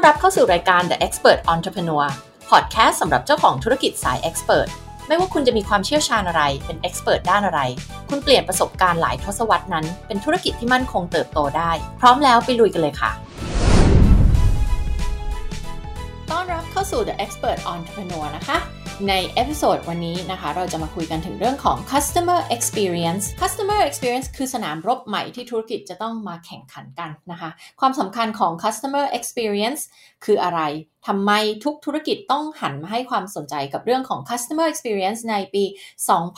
ต้อนรับเข้าสู่รายการ The Expert Entrepreneur Podcast สำหรับเจ้าของธุรกิจสาย Expert ไม่ว่าคุณจะมีความเชี่ยวชาญอะไร เป็น Expert ด้านอะไร คุณเปลี่ยนประสบการณ์หลายทศวรรษนั้น เป็นธุรกิจที่มั่นคงเติบโตได้ พร้อมแล้วไปลุยกันเลยค่ะ รับเข้าสู่ The Expert Entrepreneur นะคะ ใน episode วันนี้นะคะ เราจะมาคุยกันถึงเรื่องของ customer experience customer experience คือสนามรบใหม่ที่ธุรกิจจะต้องมาแข่งขันกันนะคะ ความสำคัญของ customer experience คืออะไร ทำไมทุกธุรกิจต้องหันมาให้ความสนใจกับเรื่องของ customer experience ในปี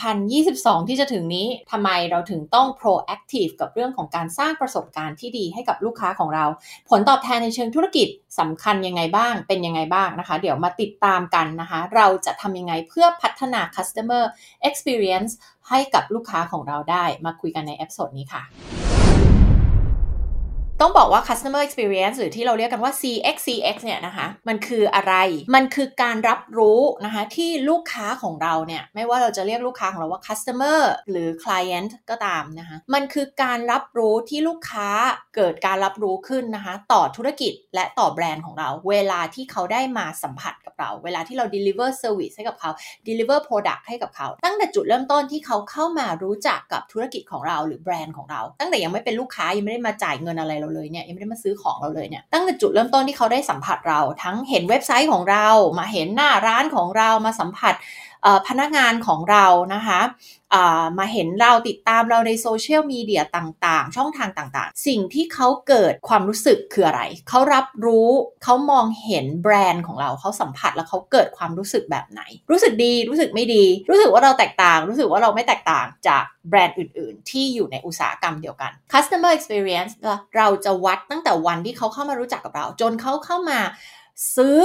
2022 ที่จะถึงนี้ ทำไมเราถึงต้อง proactive กับเรื่องของการสร้างประสบการณ์ที่ดีให้กับลูกค้าของเรา ผลตอบแทนในเชิงธุรกิจสำคัญยังไงบ้าง เป็นยังไงบ้างนะคะ เดี๋ยวมาติดตามกันนะคะ เราจะทำยังไงเพื่อพัฒนา customer experience ให้กับลูกค้าของเราได้ มาคุยกันใน episode นี้ค่ะ ต้องบอกว่า customer experience หรือที่เราเรียกกันว่า CX CX เนี่ยนะคะมันคืออะไร มันคือการรับรู้นะคะที่ลูกค้าของเราเนี่ยไม่ว่าเราจะเรียกลูกค้าของเราว่า customer หรือ client ก็ตามนะคะมันคือการรับรู้ที่ลูกค้าเกิดการรับรู้ขึ้นนะคะต่อธุรกิจและต่อแบรนด์ของเรา เวลาที่เขาได้มาสัมผัสกับเรา เวลาที่เรา deliver service ให้กับเขา deliver product ให้กับเขา ตั้งแต่จุดเริ่มต้นที่เขาเข้ามารู้จักกับธุรกิจของเราหรือแบรนด์ของเรา ตั้งแต่ยังไม่เป็นลูกค้ายังไม่ได้มาจ่ายเงินอะไรเราเลยเนี่ยยังไม่ได้มาซื้อของเราเลยเนี่ยตั้งแต่จุดเริ่มต้นที่เขาได้สัมผัสเรา ทั้งเห็นเว็บไซต์ของเรา มาเห็นหน้าร้านของเรามาสัมผัส พนักงานของเรานะคะมาเห็นเราติดตามเราในโซเชียลมีเดียต่างๆ ช่องทางต่างๆ สิ่งที่เขาเกิดความรู้สึกคืออะไร เขารับรู้เขามองเห็นแบรนด์ของเราเขาสัมผัสแล้วเขาเกิดความรู้สึกแบบไหน รู้สึกดีรู้สึกไม่ดี รู้สึกว่าเราแตกต่าง รู้สึกว่าเราไม่แตกต่างจากแบรนด์อื่น ๆ ที่อยู่ในอุตสาหกรรมเดียวกัน customer experience เราจะวัดตั้งแต่วันที่เขาเข้ามารู้จักกับเรา จนเขาเข้ามา ซื้อ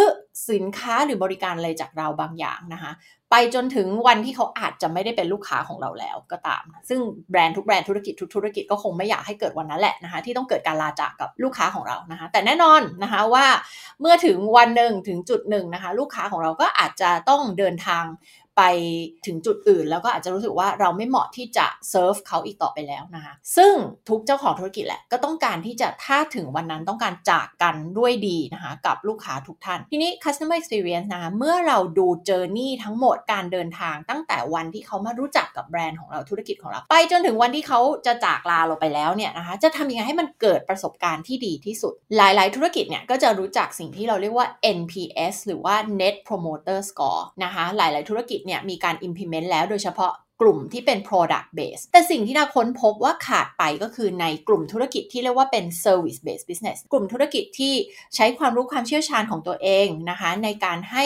สินค้าหรือบริการอะไรจากเราบางอย่างนะคะไปจนถึงวันที่เขาอาจจะไม่ได้เป็นลูกค้าของเราแล้วก็ตาม ซึ่งแบรนด์ทุกแบรนด์ธุรกิจทุกธุรกิจก็คงไม่อยากให้เกิดวันนั้นแหละนะคะที่ต้องเกิดการลาจากกับลูกค้าของเรานะคะแต่แน่นอนนะคะว่าเมื่อถึงวันหนึ่งถึงจุดหนึ่งนะคะลูกค้าของเราก็อาจจะต้องเดินทาง ไปถึงจุดอื่น แล้วก็อาจจะรู้สึกว่าเราไม่เหมาะที่จะเซิร์ฟเขาอีกต่อไปแล้วนะคะ ซึ่งทุกเจ้าของธุรกิจแหละก็ต้องการที่จะถ้าถึงวันนั้นต้องการจากกันด้วยดีนะคะกับลูกค้าทุกท่าน ทีนี้ customer experience นะคะเมื่อเราดู journey ทั้งหมดการเดินทางตั้งแต่วันที่เขามารู้จักกับแบรนด์ของเราธุรกิจของเรา ไปจนถึงวันที่เขาจะจากลาเราไปแล้วเนี่ยนะคะจะทำยังไงให้มันเกิดประสบการณ์ที่ดีที่สุด หลายๆ ธุรกิจเนี่ยก็จะรู้จักสิ่งที่เราเรียกว่า NPS หรือว่า Net Promoter Score นะคะหลาย ๆ ธุรกิจเนี่ยมีการ implement แล้วโดยเฉพาะ กลุ่มที่เป็น product base แต่สิ่งที่นาค้นพบว่าขาดไปก็คือในกลุ่มธุรกิจที่เรียกว่าเป็น service based business กลุ่มธุรกิจที่ใช้ความรู้ความเชี่ยวชาญของตัวเองนะคะในการให้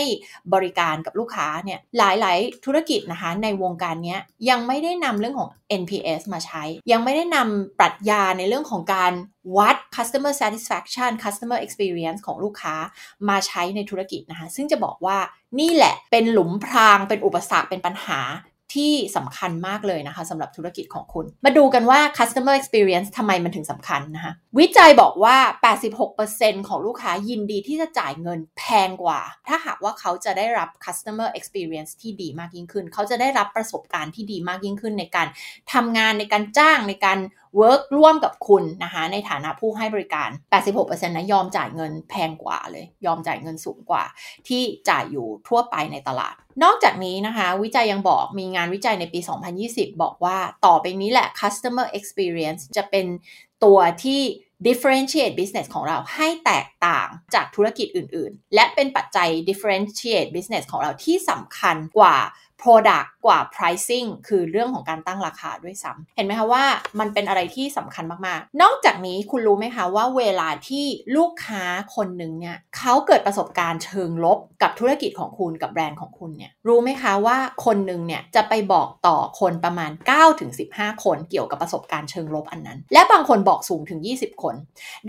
บริการกับลูกค้าเนี่ยหลาย ๆ ธุรกิจนะคะในวงการนี้ยังไม่ได้นำเรื่องของ NPS มาใช้ ยังไม่ได้นำปรัชญาในเรื่องของการวัด customer satisfaction customer experience ของลูกค้ามาใช้ในธุรกิจนะคะ ซึ่งจะบอกว่านี่แหละเป็นหลุมพรางเป็นอุปสรรคเป็นปัญหา ที่สำคัญมากเลยนะคะสำหรับธุรกิจของคุณ มาดูกันว่า customer experience ทำไมมันถึงสำคัญนะคะวิจัยบอกว่า 86%ของลูกค้ายินดีที่จะจ่ายเงินแพงกว่า ถ้าหากว่าเขาจะได้รับ customer experience ที่ดีมากยิ่งขึ้น เขาจะได้รับประสบการณ์ที่ดีมากยิ่งขึ้นในการทำงานในการจ้างในการ เวิร์กร่วมกับคุณนะคะในฐานะผู้ให้บริการ 86%นะยอมจ่ายเงินแพงกว่าเลย ยอมจ่ายเงินสูงกว่า ที่จ่ายอยู่ทั่วไปในตลาด นอกจากนี้นะคะ วิจัยยังบอกมีงานวิจัยในปี 2020 บอกว่าต่อไปนี้แหละ customer experience จะเป็นตัวที่ differentiate business ของเราให้แตกต่างจากธุรกิจอื่น ๆ และเป็นปัจจัย differentiate business ของเราที่สำคัญกว่า product กว่า pricing คือเรื่องของการตั้งราคาด้วยซ้ำเห็นไหมคะว่ามันเป็นอะไรที่สำคัญมากๆ นอกจากนี้คุณรู้ไหมคะว่าเวลาที่ลูกค้าคนหนึ่งเนี่ยเขาเกิดประสบการณ์เชิงลบกับธุรกิจของคุณกับแบรนด์ของคุณเนี่ยรู้ไหมคะว่าคนหนึ่งเนี่ยจะไปบอกต่อคนประมาณ 9-15 คนเกี่ยวกับประสบการณ์เชิงลบอันนั้น และบางคนบอกสูงถึง 20 คน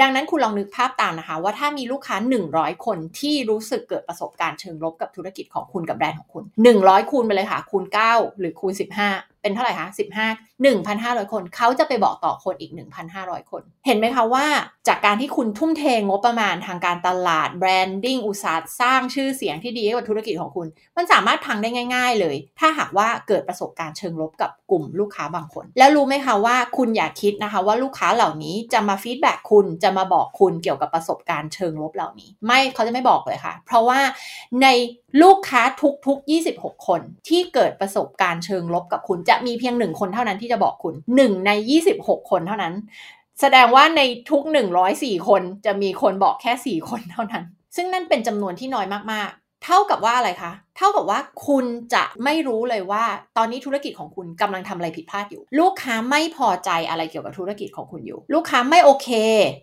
ดังนั้นคุณลองนึกภาพตามนะคะ ว่าถ้ามีลูกค้า 100 คนที่รู้สึกเกิดประสบการณ์เชิงลบกับธุรกิจของคุณกับแบรนด์ของคุณ 100คูณไปเลยค่ะ คูณ 9 หรือคูณ 15 เป็นเท่าไหร่คะ15 1,500 คน เขาจะไปบอกต่อคนอีก 1,500 คน เห็นไหมคะว่า จากการที่คุณทุ่มเทงบประมาณทางการตลาด branding อุตสาห์สร้างชื่อเสียงที่ดีให้กับธุรกิจของคุณ มันสามารถพังได้ง่าย ๆ เลย ถ้าหากว่าเกิดประสบการณ์เชิงลบกับกลุ่มลูกค้าบางคน แล้วรู้ไหมคะว่าคุณอย่าคิดนะคะว่าลูกค้าเหล่านี้จะมา feedback คุณจะมาบอกคุณเกี่ยวกับประสบการณ์เชิงลบเหล่านี้ ไม่เขาจะไม่บอกเลยค่ะ เพราะว่าใน ลูกค้าทุกๆ 26 คนที่เกิดประสบการณ์เชิงลบกับคุณจะมีเพียงหนึ่งคนเท่านั้นที่จะบอกคุณ 1 ใน 26 คนเท่านั้น แสดงว่าในทุก 104 คนจะมีคนบอกแค่ 4 คนเท่านั้น ซึ่งนั่นเป็นจำนวนที่น้อยมากๆ เท่ากับว่าอะไรคะ เท่ากับว่าคุณจะไม่รู้เลยว่า ตอนนี้ธุรกิจของคุณกำลังทำอะไรผิดพลาดอยู่ ลูกค้าไม่พอใจอะไรเกี่ยวกับธุรกิจของคุณอยู่ ลูกค้าไม่โอเค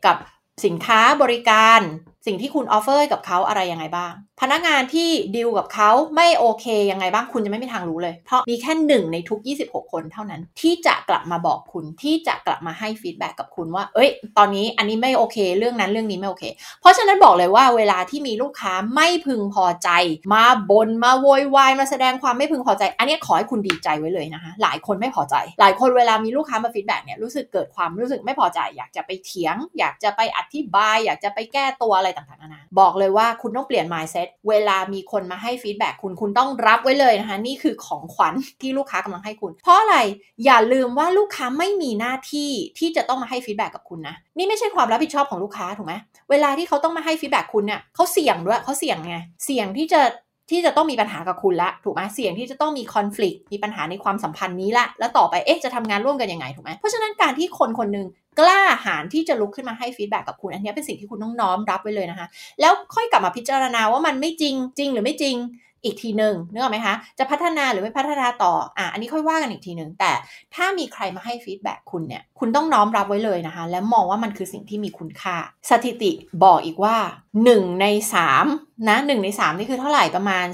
กับสินค้าบริการสิ่งที่คุณ offer กับเขาอะไรยังไงบ้าง พนักงานที่ดีลกับเขาไม่โอเคยังไงบ้างคุณจะไม่มีทางรู้เลย เพราะมีแค่หนึ่งในทุก 26 คนเท่านั้น ที่จะกลับมาบอกคุณที่จะกลับมาให้ feedback กับคุณว่า เอ้ย ตอนนี้อันนี้ไม่โอเค เรื่องนั้นเรื่องนี้ไม่โอเค เพราะฉะนั้นบอกเลยว่าเวลาที่มีลูกค้าไม่พึงพอใจ มาบ่นมาโวยวายมาแสดงความไม่พึงพอใจ อันนี้ขอให้คุณดีใจไว้เลยนะคะ หลายคนไม่พอใจ หลายคนเวลามีลูกค้ามา feedback เนี่ยรู้สึกเกิดความรู้สึกไม่พอใจ อยากจะไปเถียง อยากจะไปอธิบาย อยากจะไปแก้ตัวอะไรต่างๆนานาบอกเลยว่าคุณต้องเปลี่ยน mindset เวลามีคนมาให้ feedback คุณคุณต้องรับไว้เลยนะคะ นี่คือของขวัญที่ลูกค้ากำลังให้คุณ เพราะอะไรอย่าลืมว่าลูกค้าไม่มีหน้าที่ที่จะต้องมาให้ feedback กับคุณนะนี่ไม่ใช่ความรับผิดชอบของลูกค้าถูกไหมเวลาที่เขาต้องมาให้ feedback คุณเนี่ยเขาเสี่ยงด้วยเขาเสี่ยงไงเสี่ยงที่จะที่จะต้องมีปัญหากับคุณละถูกไหมเสี่ยงที่จะต้องมี conflict มีปัญหาในความสัมพันธ์นี้ละแล้วต่อไปเอ๊ะจะทำงานร่วมกันยังไงถูกไหมเพราะฉะนั้นการที่คนคนนึง กล้าหาญที่จะลุกขึ้นมาให้ feedback กับคุณอันนี้เป็นสิ่งที่คุณต้องน้อมรับไว้เลยนะคะ แล้วค่อยกลับมาพิจารณาว่ามันไม่จริงจริงหรือไม่จริงอีกทีหนึ่งนึกออกไหมคะ จะพัฒนาหรือไม่พัฒนาต่อ อะ อันนี้ค่อยว่ากันอีกทีหนึ่ง แต่ถ้ามีใครมาให้ฟีดแบ็กคุณเนี่ย คุณต้องน้อมรับไว้เลยนะคะ และมองว่ามันคือสิ่งที่มีคุณค่า สถิติบอกอีกว่า 1 ใน 3 นะ 1 ใน 3 นี่คือเท่าไหร่ประมาณ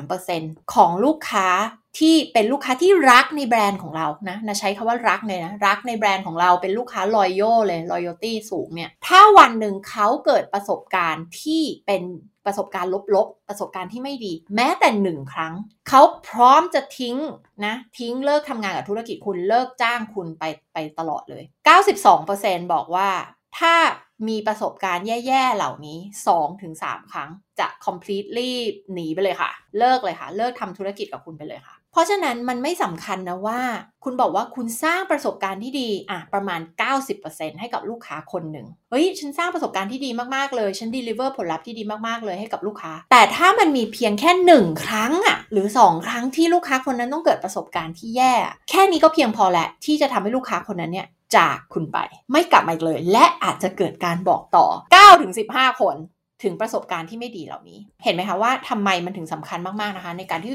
33%ของลูกค้า ที่เป็นลูกค้าที่รักในแบรนด์ของเรานะนะใช้คาว่ารักเลยนะ รักในแบรนด์ของเราเป็นลูกค้า loyal เลย loyalty สูงเนี่ย ถ้าวันหนึ่งเขาเกิดประสบการณ์ที่เป็นประสบการณ์ลบๆ ประสบการณ์ที่ไม่ดี แม้แต่หนึ่งครั้ง เขาพร้อมจะทิ้งนะ ทิ้งเลิกทำงานกับธุรกิจคุณเลิกจ้างคุณไปไปตลอดเลย 92%บอกว่าถ้ามีประสบการณ์แย่ ๆ เหล่านี้ 2-3 ครั้งจะ completely หนีไปเลยค่ะ เลิกเลยค่ะ เลิกทำธุรกิจกับคุณไปเลยค่ะ เพราะฉะนั้นมันไม่สำคัญนะว่า คุณบอกว่าคุณสร้างประสบการณ์ที่ดีอะประมาณ 90%ให้กับลูกค้าคนหนึ่งเฮ้ยฉันสร้างประสบการณ์ที่ดีมากๆเลย ฉัน deliver ผลลัพธ์ที่ดีมากๆเลยให้กับลูกค้า แต่ถ้ามันมีเพียงแค่หนึ่งครั้งอะหรือ 2 ครั้งที่ลูกค้าคนนั้นต้องเกิดประสบการณ์ที่แย่ แค่นี้ก็เพียงพอแหละที่จะทำให้ลูกค้าคนนั้นเนี่ยจากคุณไป ไม่กลับมาอีกเลย และอาจจะเกิดการบอกต่อ 9-15 คน ถึงประสบการณ์ที่ไม่ดีเหล่านี้ เห็นไหมคะว่าทำไมมันถึงสำคัญมาก ๆ นะคะ ในการที่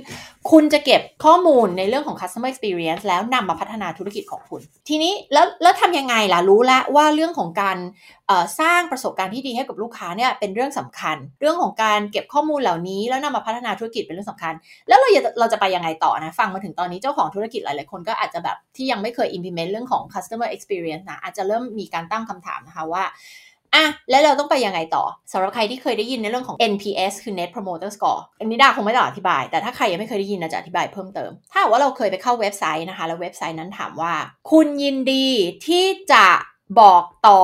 คุณจะเก็บข้อมูลในเรื่องของ customer experience แล้วนำมาพัฒนาธุรกิจของคุณ ทีนี้แล้วแล้วทำยังไงล่ะ รู้แล้วว่าเรื่องของการสร้างประสบการณ์ที่ดีให้กับลูกค้าเนี่ยเป็นเรื่องสำคัญ เรื่องของการเก็บข้อมูลเหล่านี้ แล้วนำมาพัฒนาธุรกิจเป็นเรื่องสำคัญ แล้วเราจะเราจะไปยังไงต่อนะฟังมาถึงตอนนี้เจ้าของธุรกิจหลาย ๆ คนก็อาจจะแบบที่ยังไม่เคย implement เรื่องของ customer experience นะอาจจะเริ่มมีการตั้งคำถามนะคะว่า อะแล้วเราต้องไปยังไงต่อสำหรับใครที่เคยได้ยินในเรื่องของ NPS คือ Net Promoter Score อันนี้ดาคงไม่ต้องอธิบาย แต่ถ้าใครยังไม่เคยได้ยินนะจะอธิบายเพิ่มเติม ถ้าว่าเราเคยไปเข้าเว็บไซต์นะคะ แล้วเว็บไซต์นั้นถามว่า คุณยินดีที่จะบอกต่อ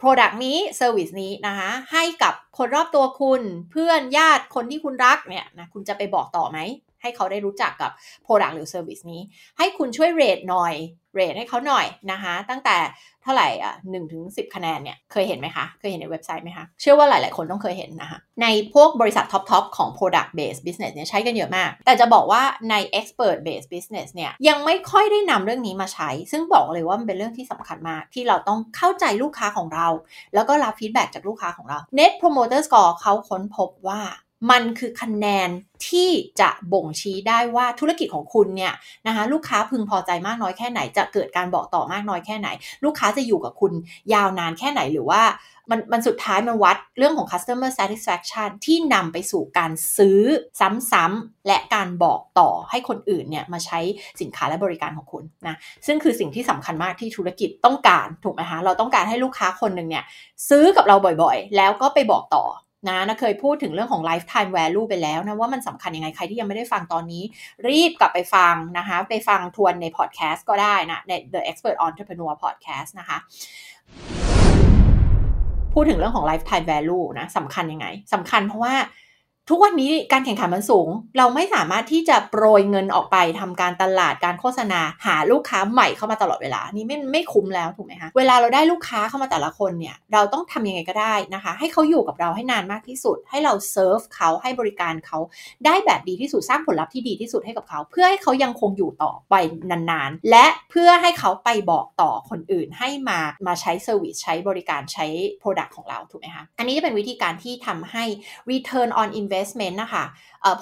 Product นี้ Service นี้นะคะ ให้กับคนรอบตัวคุณเพื่อนญาติคนที่คุณรักเนี่ยนะคุณจะไปบอกต่อไหม ให้เขาได้รู้จักกับ Product หรือ Service นี้ ให้คุณช่วยเรทหน่อยเรทให้เขาหน่อยนะคะ ตั้งแต่เท่าไหร่อะหนึ่งถึงสิคะแนนเนี่ยเคยเห็นไหมคะ เคยเห็นในเว็บไซต์ไหมคะ เชื่อว่าหลาย ๆ คนต้องเคยเห็นนะคะ ในพวกบริษัทท็อป ๆ ของ product based business เนี่ยใช้กันเยอะมาก แต่จะบอกว่าใน expert based business เนี่ยยังไม่ค่อยได้นำเรื่องนี้มาใช้ ซึ่งบอกเลยว่ามันเป็นเรื่องที่สำคัญมาก ที่เราต้องเข้าใจลูกค้าของเรา แล้วก็รับฟีดแบ็จากลูกค้าของเรา net promoter score เขาค้นพบว่า มันคือคะแนนที่จะบ่งชี้ได้ว่าธุรกิจของคุณเนี่ยนะคะลูกค้าพึงพอใจมากน้อยแค่ไหน จะเกิดการบอกต่อมากน้อยแค่ไหน ลูกค้าจะอยู่กับคุณยาวนานแค่ไหนหรือว่ามันมันสุดท้ายมันวัดเรื่องของ customer satisfaction ที่นำไปสู่การซื้อซ้ำๆและการบอกต่อให้คนอื่นเนี่ยมาใช้สินค้าและบริการของคุณนะซึ่งคือสิ่งที่สำคัญมากที่ธุรกิจต้องการถูกไหมคะเราต้องการให้ลูกค้าคนหนึ่งเนี่ยซื้อกับเราบ่อยๆ แล้วก็ไปบอกต่อ นะนะเคยพูดถึงเรื่องของ lifetime value ไปแล้วนะว่ามันสำคัญยังไงใครที่ยังไม่ได้ฟังตอนนี้ รีบกลับไปฟังนะคะ ไปฟังทวนใน podcast ก็ได้นะใน The Expert Entrepreneur Podcast นะคะ พูดถึงเรื่องของ lifetime value นะสำคัญยังไงสำคัญเพราะว่า ทุกวันนี้การแข่งขันมันสูง เราไม่สามารถที่จะโปรยเงินออกไปทำการตลาดการโฆษณา หาลูกค้าใหม่เข้ามาตลอดเวลา นี่ไม่ไม่คุ้มแล้วถูกไหมคะเวลาเราได้ลูกค้าเข้ามาแต่ละคนเนี่ยเราต้องทำยังไงก็ได้นะคะ ให้เขาอยู่กับเราให้นานมากที่สุด ให้เราเซิร์ฟเขาให้บริการเขาได้แบบดีที่สุดสร้างผลลัพธ์ที่ดีที่สุดให้กับเขา เพื่อให้เขายังคงอยู่ต่อไปนานๆ และเพื่อให้เขาไปบอกต่อคนอื่นให้มามาใช้ service ใช้บริการใช้ product ของเราถูกไหมคะอันนี้จะเป็นวิธีการที่ทำให้ return on investment นะคะ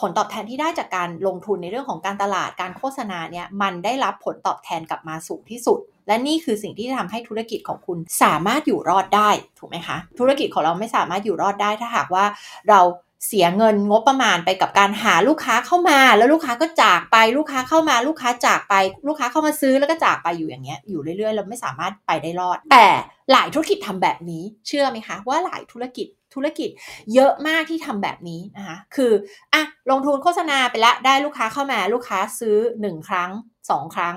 ผลตอบแทนที่ได้จากการลงทุนในเรื่องของการตลาดการโฆษณาเนี่ยมันได้รับผลตอบแทนกลับมาสูงที่สุด และนี่คือสิ่งที่ทำให้ธุรกิจของคุณสามารถอยู่รอดได้ถูกไหมคะ ธุรกิจของเราไม่สามารถอยู่รอดได้ถ้าหากว่าเราเสียเงินงบประมาณไปกับการหาลูกค้าเข้ามา แล้วลูกค้าก็จากไปลูกค้าเข้ามาลูกค้าจากไป ลูกค้าเข้ามาซื้อแล้วก็จากไปอยู่อย่างเงี้ยอยู่เรื่อยๆเราไม่สามารถไปได้รอด แต่หลายธุรกิจทำแบบนี้เชื่อไหมคะว่าหลายธุรกิจ ธุรกิจเยอะมากที่ทำแบบนี้นะคะคืออะลงทุนโฆษณาไปละได้ลูกค้าเข้ามาลูกค้าซื้อ 1 ครั้ง 2ครั้ง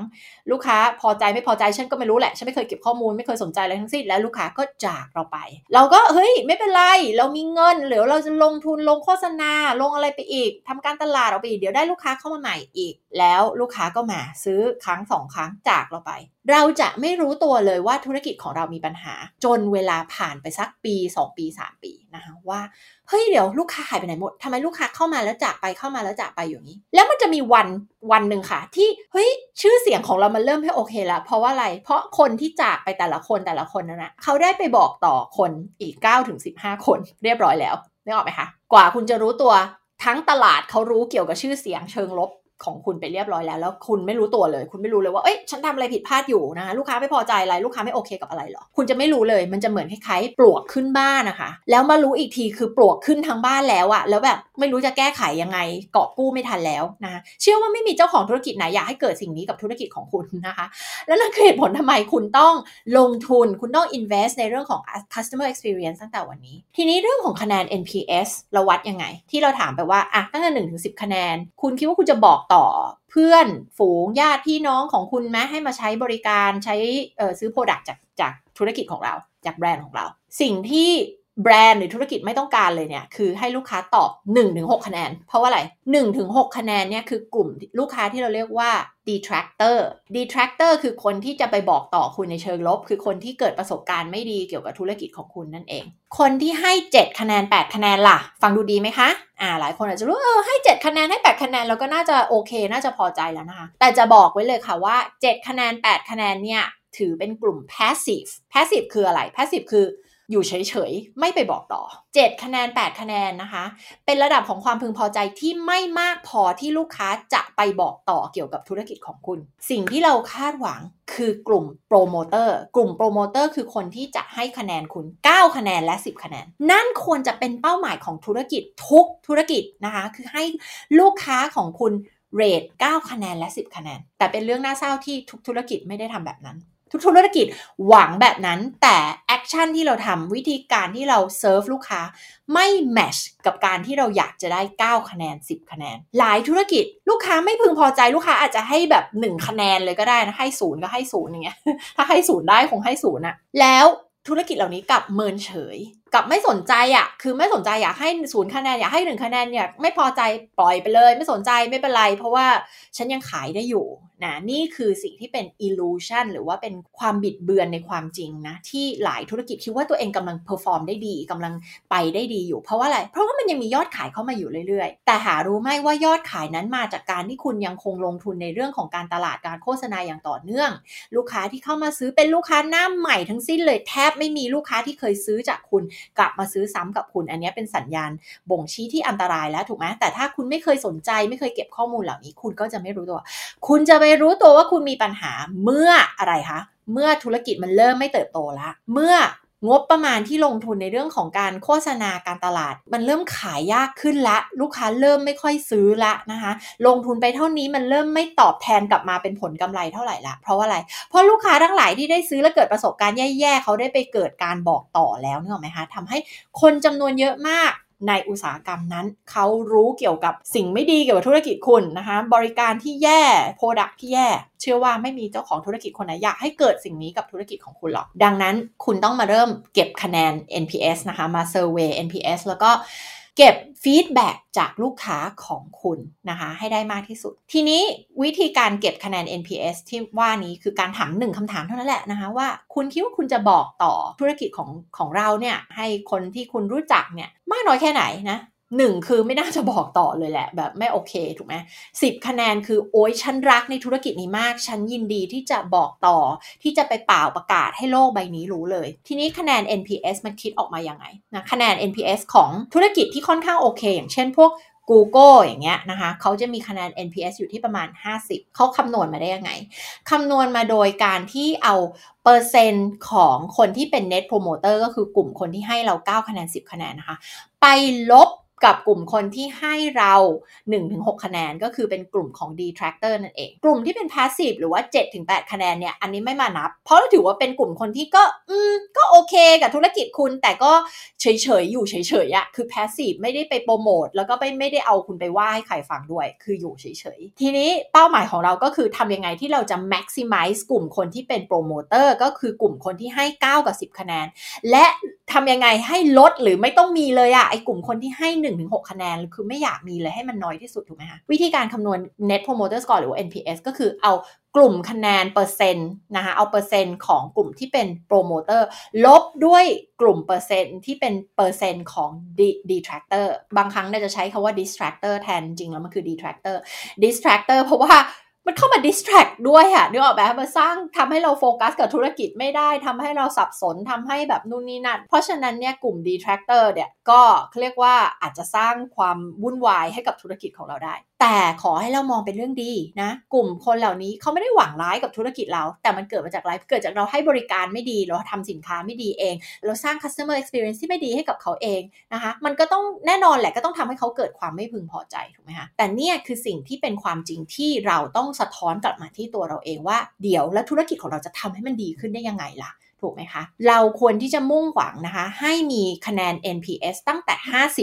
ลูกค้าพอใจไม่พอใจฉันก็ไม่รู้แหละฉันไม่เคยเก็บข้อมูลไม่เคยสนใจอะไรทั้งสิ้นแล้วลูกค้าก็จากเราไป เราก็เฮ้ยไม่เป็นไร เรามีเงินหรือเราจะลงทุนลงโฆษณาลงอะไรไปอีกทำการตลาดเอาไปอีกเดี๋ยวได้ลูกค้าเข้ามาใหม่อีก แล้วลูกค้าก็มาซื้อครั้งสองครั้งจากเราไป เราจะไม่รู้ตัวเลยว่าธุรกิจของเรามีปัญหา จนเวลาผ่านไปสักปี 2 ปี 3 ปีนะคะว่าเฮ้ยเดี๋ยวลูกค้าหายไปไหนหมดทำไมลูกค้าเข้ามาแล้วจากไปเข้ามาแล้วจากไปอย่างนี้ แล้วมันจะมีวันวันหนึ่งค่ะ ที่เฮ้ยชื่อเสียงของเรามันเริ่มให้โอเคแล้วเพราะว่าอะไร เพราะคนที่จากไปแต่ละคนแต่ละคนนั่นนะเขาได้ไปบอกต่อคนอีก9ถึง15 คนเรียบร้อยแล้วนึกออกไหมคะ กว่าคุณจะรู้ตัวทั้งตลาดเขารู้เกี่ยวกับชื่อเสียงเชิงลบ ของคุณไปเรียบร้อยแล้ว แล้วคุณไม่รู้ตัวเลย คุณไม่รู้เลยว่าเอ้ยฉันทำอะไรผิดพลาดอยู่นะลูกค้าไม่พอใจอะไรลูกค้าไม่โอเคกับอะไรหรอคุณจะไม่รู้เลยมันจะเหมือนคล้ายๆปลวกขึ้นบ้านนะคะ แล้วมารู้อีกทีคือปลวกขึ้นทั้งบ้านแล้วอะแล้วแบบไม่รู้จะแก้ไขยังไงเกาะกู้ไม่ทันแล้วนะคะเชื่อว่าไม่มีเจ้าของธุรกิจไหนอยากให้เกิดสิ่งนี้กับธุรกิจของคุณนะคะ แล้วนั่นคือเหตุผลทำไมคุณต้องลงทุนคุณต้อง invest ในเรื่องของ customer experience ตั้งแต่วันนี้ ทีนี้เรื่องของคะแนน NPS เราวัดยังไง ที่เราถามไปว่าอะตั้งแต่หนึ่งถึงสิบคะแนน คุณคิดว่าคุณจะบอกต่อเพื่อนฝูงญาติพี่น้องของคุณไหมให้มาใช้บริการใช้ซื้อ product จากจากธุรกิจของเรา จากแบรนด์ของเรา สิ่งที่ แบรนด์หรือธุรกิจไม่ต้องการเลยเนี่ยคือให้ลูกค้าตอบ 1-6 คะแนน เพราะว่าอะไร 1-6 คะแนนเนี่ยคือกลุ่มลูกค้าที่เราเรียกว่า detractor detractor คือคนที่จะไปบอกต่อคุณในเชิงลบ คือคนที่เกิดประสบการณ์ไม่ดีเกี่ยวกับธุรกิจของคุณนั่นเอง คนที่ให้ 7 คะแนน 8 คะแนนล่ะ ฟังดูดีไหมคะอ่าหลายคนอาจจะรู้เออให้ 7 คะแนนให้ 8 คะแนนเราก็น่าจะโอเค น่าจะพอใจแล้วนะคะ แต่จะบอกไว้เลยค่ะว่า 7 คะแนน 8 คะแนนเนี่ยถือเป็นกลุ่ม passive passive คืออะไร passive คือ อยู่เฉยๆ ไม่ไปบอกต่อ 7 คะแนน 8 คะแนนนะคะ เป็นระดับของความพึงพอใจที่ไม่มากพอที่ลูกค้าจะไปบอกต่อเกี่ยวกับธุรกิจของคุณ สิ่งที่เราคาดหวังคือกลุ่มโปรโมเตอร์ กลุ่มโปรโมเตอร์คือคนที่จะให้คะแนนคุณ 9 คะแนนและ 10 คะแนน นั่นควรจะเป็นเป้าหมายของธุรกิจทุกธุรกิจนะคะ คือให้ลูกค้าของคุณ rate 9คะแนนและ 10 คะแนน แต่เป็นเรื่องน่าเศร้าที่ทุกธุรกิจไม่ได้ทำแบบนั้น ทุกธุรกิจหวังแบบนั้น แต่ action ที่เราทำวิธีการที่เราเซิร์ฟลูกค้า ไม่ match กับการที่เราอยากจะได้ 9 คะแนน 10 คะแนน หลายธุรกิจลูกค้าไม่พึงพอใจลูกค้าอาจจะให้แบบ 1 คะแนนเลยก็ได้นะให้ศูนย์ก็ให้ศูนย์อย่างเงี้ยถ้าให้ศูนย์ได้คงให้ศูนย์อะแล้วธุรกิจเหล่านี้กลับเมินเฉย กับไม่สนใจอะ่ะ คือไม่สนใจอยากให้ศูนย์คะแนนอยากให้หนึ่งคะแนนเนี่ยไม่พอใจปล่อยไปเลย ไม่สนใจไม่เป็นไร เพราะว่าฉันยังขายได้อยู่นะนี่คือสิ่งที่เป็น illusion หรือว่าเป็นความบิดเบือนในความจริงนะที่หลายธุรกิจคิดว่าตัวเองกำลัง perform ได้ดีกำลังไปได้ดีอยู่ เพราะว่าอะไร เพราะว่ามันยังมียอดขายเข้ามาอยู่เรื่อยๆ แต่หารู้ไหมว่ายอดขายนั้นมาจากการที่คุณยังคงลงทุนในเรื่องของการตลาดการโฆษณาอย่างต่อเนื่อง ลูกค้าที่เข้ามาซื้อเป็นลูกค้าหน้าใหม่ทั้งสิ้นเลยแทบไม่มีลูกค้าที่เคยซื้อจากคุณกลับมาซื้อซ้ำกับคุณอันนี้เป็นสัญญาณบ่งชี้ที่อันตรายแล้วถูกไหมแต่ถ้าคุณไม่เคยสนใจไม่เคยเก็บข้อมูลเหล่านี้ คุณก็จะไม่รู้ตัว คุณจะไปรู้ตัวว่าคุณมีปัญหาเมื่ออะไรคะเมื่อธุรกิจมันเริ่มไม่เติบโตละ เมื่อ งบประมาณที่ลงทุนในเรื่องของการโฆษณาการตลาด มันเริ่มขายยากขึ้นละ ลูกค้าเริ่มไม่ค่อยซื้อละนะคะ ลงทุนไปเท่านี้มันเริ่มไม่ตอบแทนกลับมาเป็นผลกำไรเท่าไหร่ละเพราะว่าอะไร เพราะลูกค้าทั้งหลายที่ได้ซื้อและเกิดประสบการณ์แย่ๆเขาได้ไปเกิดการบอกต่อแล้วเนอะไหมคะทำให้คนจำนวนเยอะมาก ในอุตสาหกรรมนั้น เขารู้เกี่ยวกับสิ่งไม่ดีเกี่ยวกับธุรกิจคุณนะคะ บริการที่แย่โปรดักที่แย่ เชื่อว่าไม่มีเจ้าของธุรกิจคนไหนอยากให้เกิดสิ่งนี้กับธุรกิจของคุณหรอก ดังนั้นคุณต้องมาเริ่มเก็บคะแนน NPS นะคะมาเซอร์เวย NPS แล้วก็ เก็บฟีดแบ็จากลูกค้าของคุณนะคะให้ได้มากที่สุด ทีนี้วิธีการเก็บคะแนน NPS ที่ว่านี้คือการถามหนึ่งคำถามเท่านั้นแหละนะคะว่าคุณคิดว่าคุณจะบอกต่อธุรกิจของของเราเนี่ยให้คนที่คุณรู้จักเนี่ยมากน้อยแค่ไหนนะ หนึ่งคือไม่น่าจะบอกต่อเลยแหละ แบบไม่โอเคถูกไหมสิบคะแนนคือโอ้ยฉันรักในธุรกิจนี้มาก ฉันยินดีที่จะบอกต่อ ที่จะไปเป่าประกาศให้โลกใบนี้รู้เลย ทีนี้คะแนน NPS มันคิดออกมาอย่างไงนะคะแนน NPS ของธุรกิจที่ค่อนข้างโอเค อย่างเช่นพวก Google อย่างเงี้ยนะคะเขาจะมีคะแนน NPS อยู่ที่ประมาณ 50 เขาคำนวณมาได้ยังไง คำนวณมาโดยการที่เอาเปอร์เซ็นต์ของคนที่เป็น Net Promoter ก็คือกลุ่มคนที่ให้เรา 9 คะแนน 10 คะแนนนะคะ ไปลบ กับกลุ่มคนที่ให้เรา 1-6 คะแนนก็คือเป็นกลุ่มของ detractor นั่นเอง กลุ่มที่เป็น passive หรือว่า 7-8 คะแนนเนี่ย อันนี้ไม่มานับ เพราะเราถือว่าเป็นกลุ่มคนที่ก็อืมก็โอเคกับธุรกิจคุณ แต่ก็เฉยๆ อยู่เฉยๆอะคือ passive ไม่ได้ไปโปรโมทแล้วก็ไม่ไม่ได้เอาคุณไปว่าให้ใครฟังด้วย คืออยู่เฉยๆ ทีนี้เป้าหมายของเราก็คือทำยังไงที่เราจะ maximize กลุ่มคนที่เป็นโปรโมเตอร์ก็คือกลุ่มคนที่ให้ 9 กับ 10 คะแนน และทำยังไงให้ลดหรือไม่ต้องมีเลยอะไอกลุ่มคนที่ให้1 1-6 คะแนน คือไม่อยากมีเลยให้มันน้อยที่สุดถูกไหมคะวิธีการคำนวณ net promoter score หรือว่า NPS ก็คือเอากลุ่มคะแนนเปอร์เซ็นต์นะคะเอาเปอร์เซ็นต์ของกลุ่มที่เป็นโปรโมเตอร์ลบด้วยกลุ่มเปอร์เซ็นต์ที่เป็นเปอร์เซ็นต์ของ detractor บางครั้งเราจะใช้คำว่า distractor แทนจริงแล้วมันคือ detractor distractor เพราะว่า มันเข้ามา distract ด้วยอะนึกออกไหมมาสร้างทำให้เราโฟกัสกับธุรกิจไม่ได้ทำให้เราสับสนทำให้แบบนู่นนี่นั่น เพราะฉะนั้นเนี่ยกลุ่ม detractor เนี่ยก็เรียกว่าอาจจะสร้างความวุ่นวายให้กับธุรกิจของเราได้ แต่ขอให้เรามองเป็นเรื่องดีนะ กลุ่มคนเหล่านี้เขาไม่ได้หวังร้ายกับธุรกิจเรา แต่มันเกิดมาจากอะไรเกิดจากเราให้บริการไม่ดี เราทำสินค้าไม่ดีเอง เราสร้าง customer experience ที่ไม่ดีให้กับเขาเองนะคะ มันก็ต้องแน่นอนแหละก็ต้องทำให้เขาเกิดความไม่พึงพอใจถูกไหมคะแต่เนี่ยคือสิ่งที่เป็นความจริงที่เราต้องสะท้อนกลับมาที่ตัวเราเองว่าเดี๋ยวแล้วธุรกิจของเราจะทำให้มันดีขึ้นได้ยังไงล่ะ ถูกไหมคะ เราควรที่จะมุ่งหวังนะคะ ให้มีคะแนน NPS ตั้งแต่